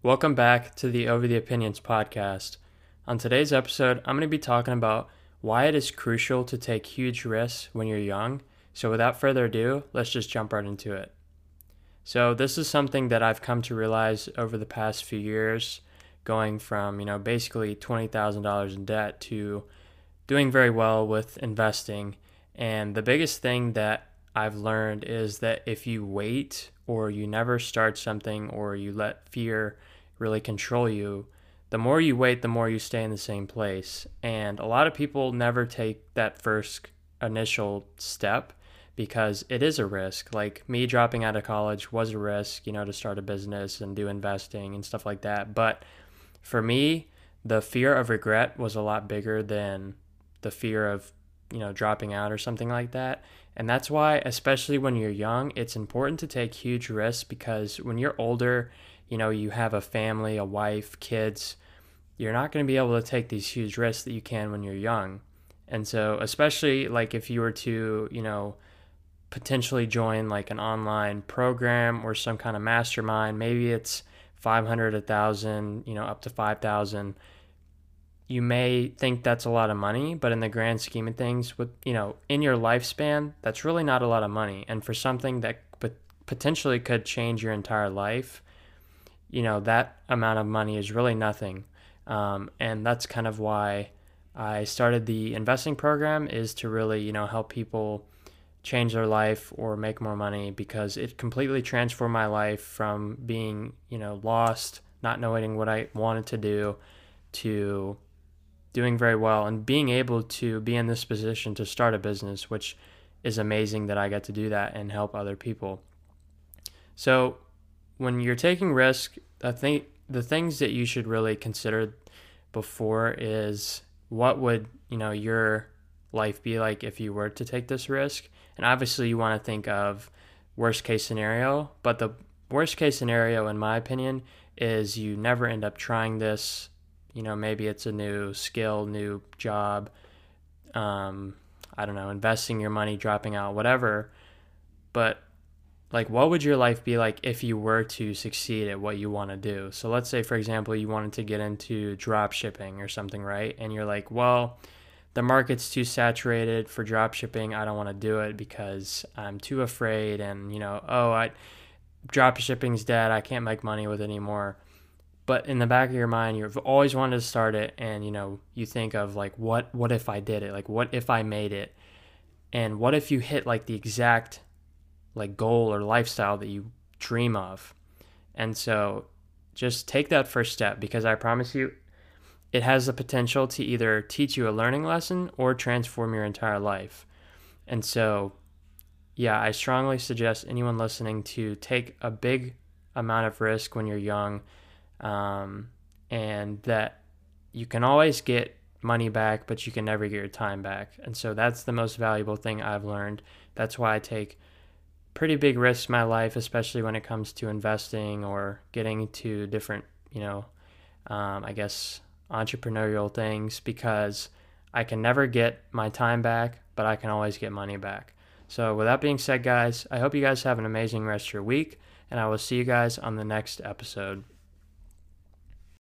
Welcome back to the Over the Opinions podcast. On today's episode, I'm going to be talking about why it is crucial to take huge risks when you're young. So, without further ado, let's just jump right into it. So, this is something that I've come to realize over the past few years, going from, you know, basically $20,000 in debt to doing very well with investing. And the biggest thing that I've learned is that if you wait or you never start something or you let fear really control you, the more you wait, the more you stay in the same place. And a lot of people never take that first initial step because it is a risk. Like me dropping out of college was a risk, you know, to start a business and do investing and stuff like that. But for me, the fear of regret was a lot bigger than the fear of, you know, dropping out or something like that. And that's why, especially when you're young, it's important to take huge risks because when you're older, you know, you have a family, a wife, kids, you're not going to be able to take these huge risks that you can when you're young. And so, especially like if you were to, you know, potentially join like an online program or some kind of mastermind, maybe it's 500, 1,000, you know, up to 5,000. You may think that's a lot of money, but in the grand scheme of things, with, you know, in your lifespan, that's really not a lot of money. And for something that potentially could change your entire life, you know, that amount of money is really nothing. Um, and that's kind of why I started the investing program is to really, you know, help people change their life or make more money because it completely transformed my life from being, you know, lost, not knowing what I wanted to do to doing very well and being able to be in this position to start a business, which is amazing that I get to do that and help other people. So, when you're taking risk, I think the things that you should really consider before is what would you know your life be like if you were to take this risk and obviously you want to think of worst case scenario but the worst case scenario in my opinion is you never end up trying this you know maybe it's a new skill new job um, i don't know investing your money dropping out whatever. But like what would your life be like if you were to succeed at what you want to do? So let's say for example you wanted to get into drop shipping or something right? And you're like well the market's too saturated for drop shipping. I don't want to do it because i'm too afraid and you know oh i drop shipping's dead. I can't make money with it anymore but in the back of your mind you've always wanted to start it and you know you think of like what what if i did it like what if i made it and what if you hit like the exact like goal or lifestyle that you dream of. And so just take that first step because I promise you it has the potential to either teach you a learning lesson or transform your entire life. And so yeah, I strongly suggest anyone listening to take a big amount of risk when you're young, um, and that you can always get money back, but you can never get your time back. And so that's the most valuable thing I've learned. That's why I take pretty big risks in my life, especially when it comes to investing or getting to different, you know, um, I guess entrepreneurial things because I can never get my time back, but I can always get money back. So, with that being said, guys, I hope you guys have an amazing rest of your week, and I will see you guys on the next episode.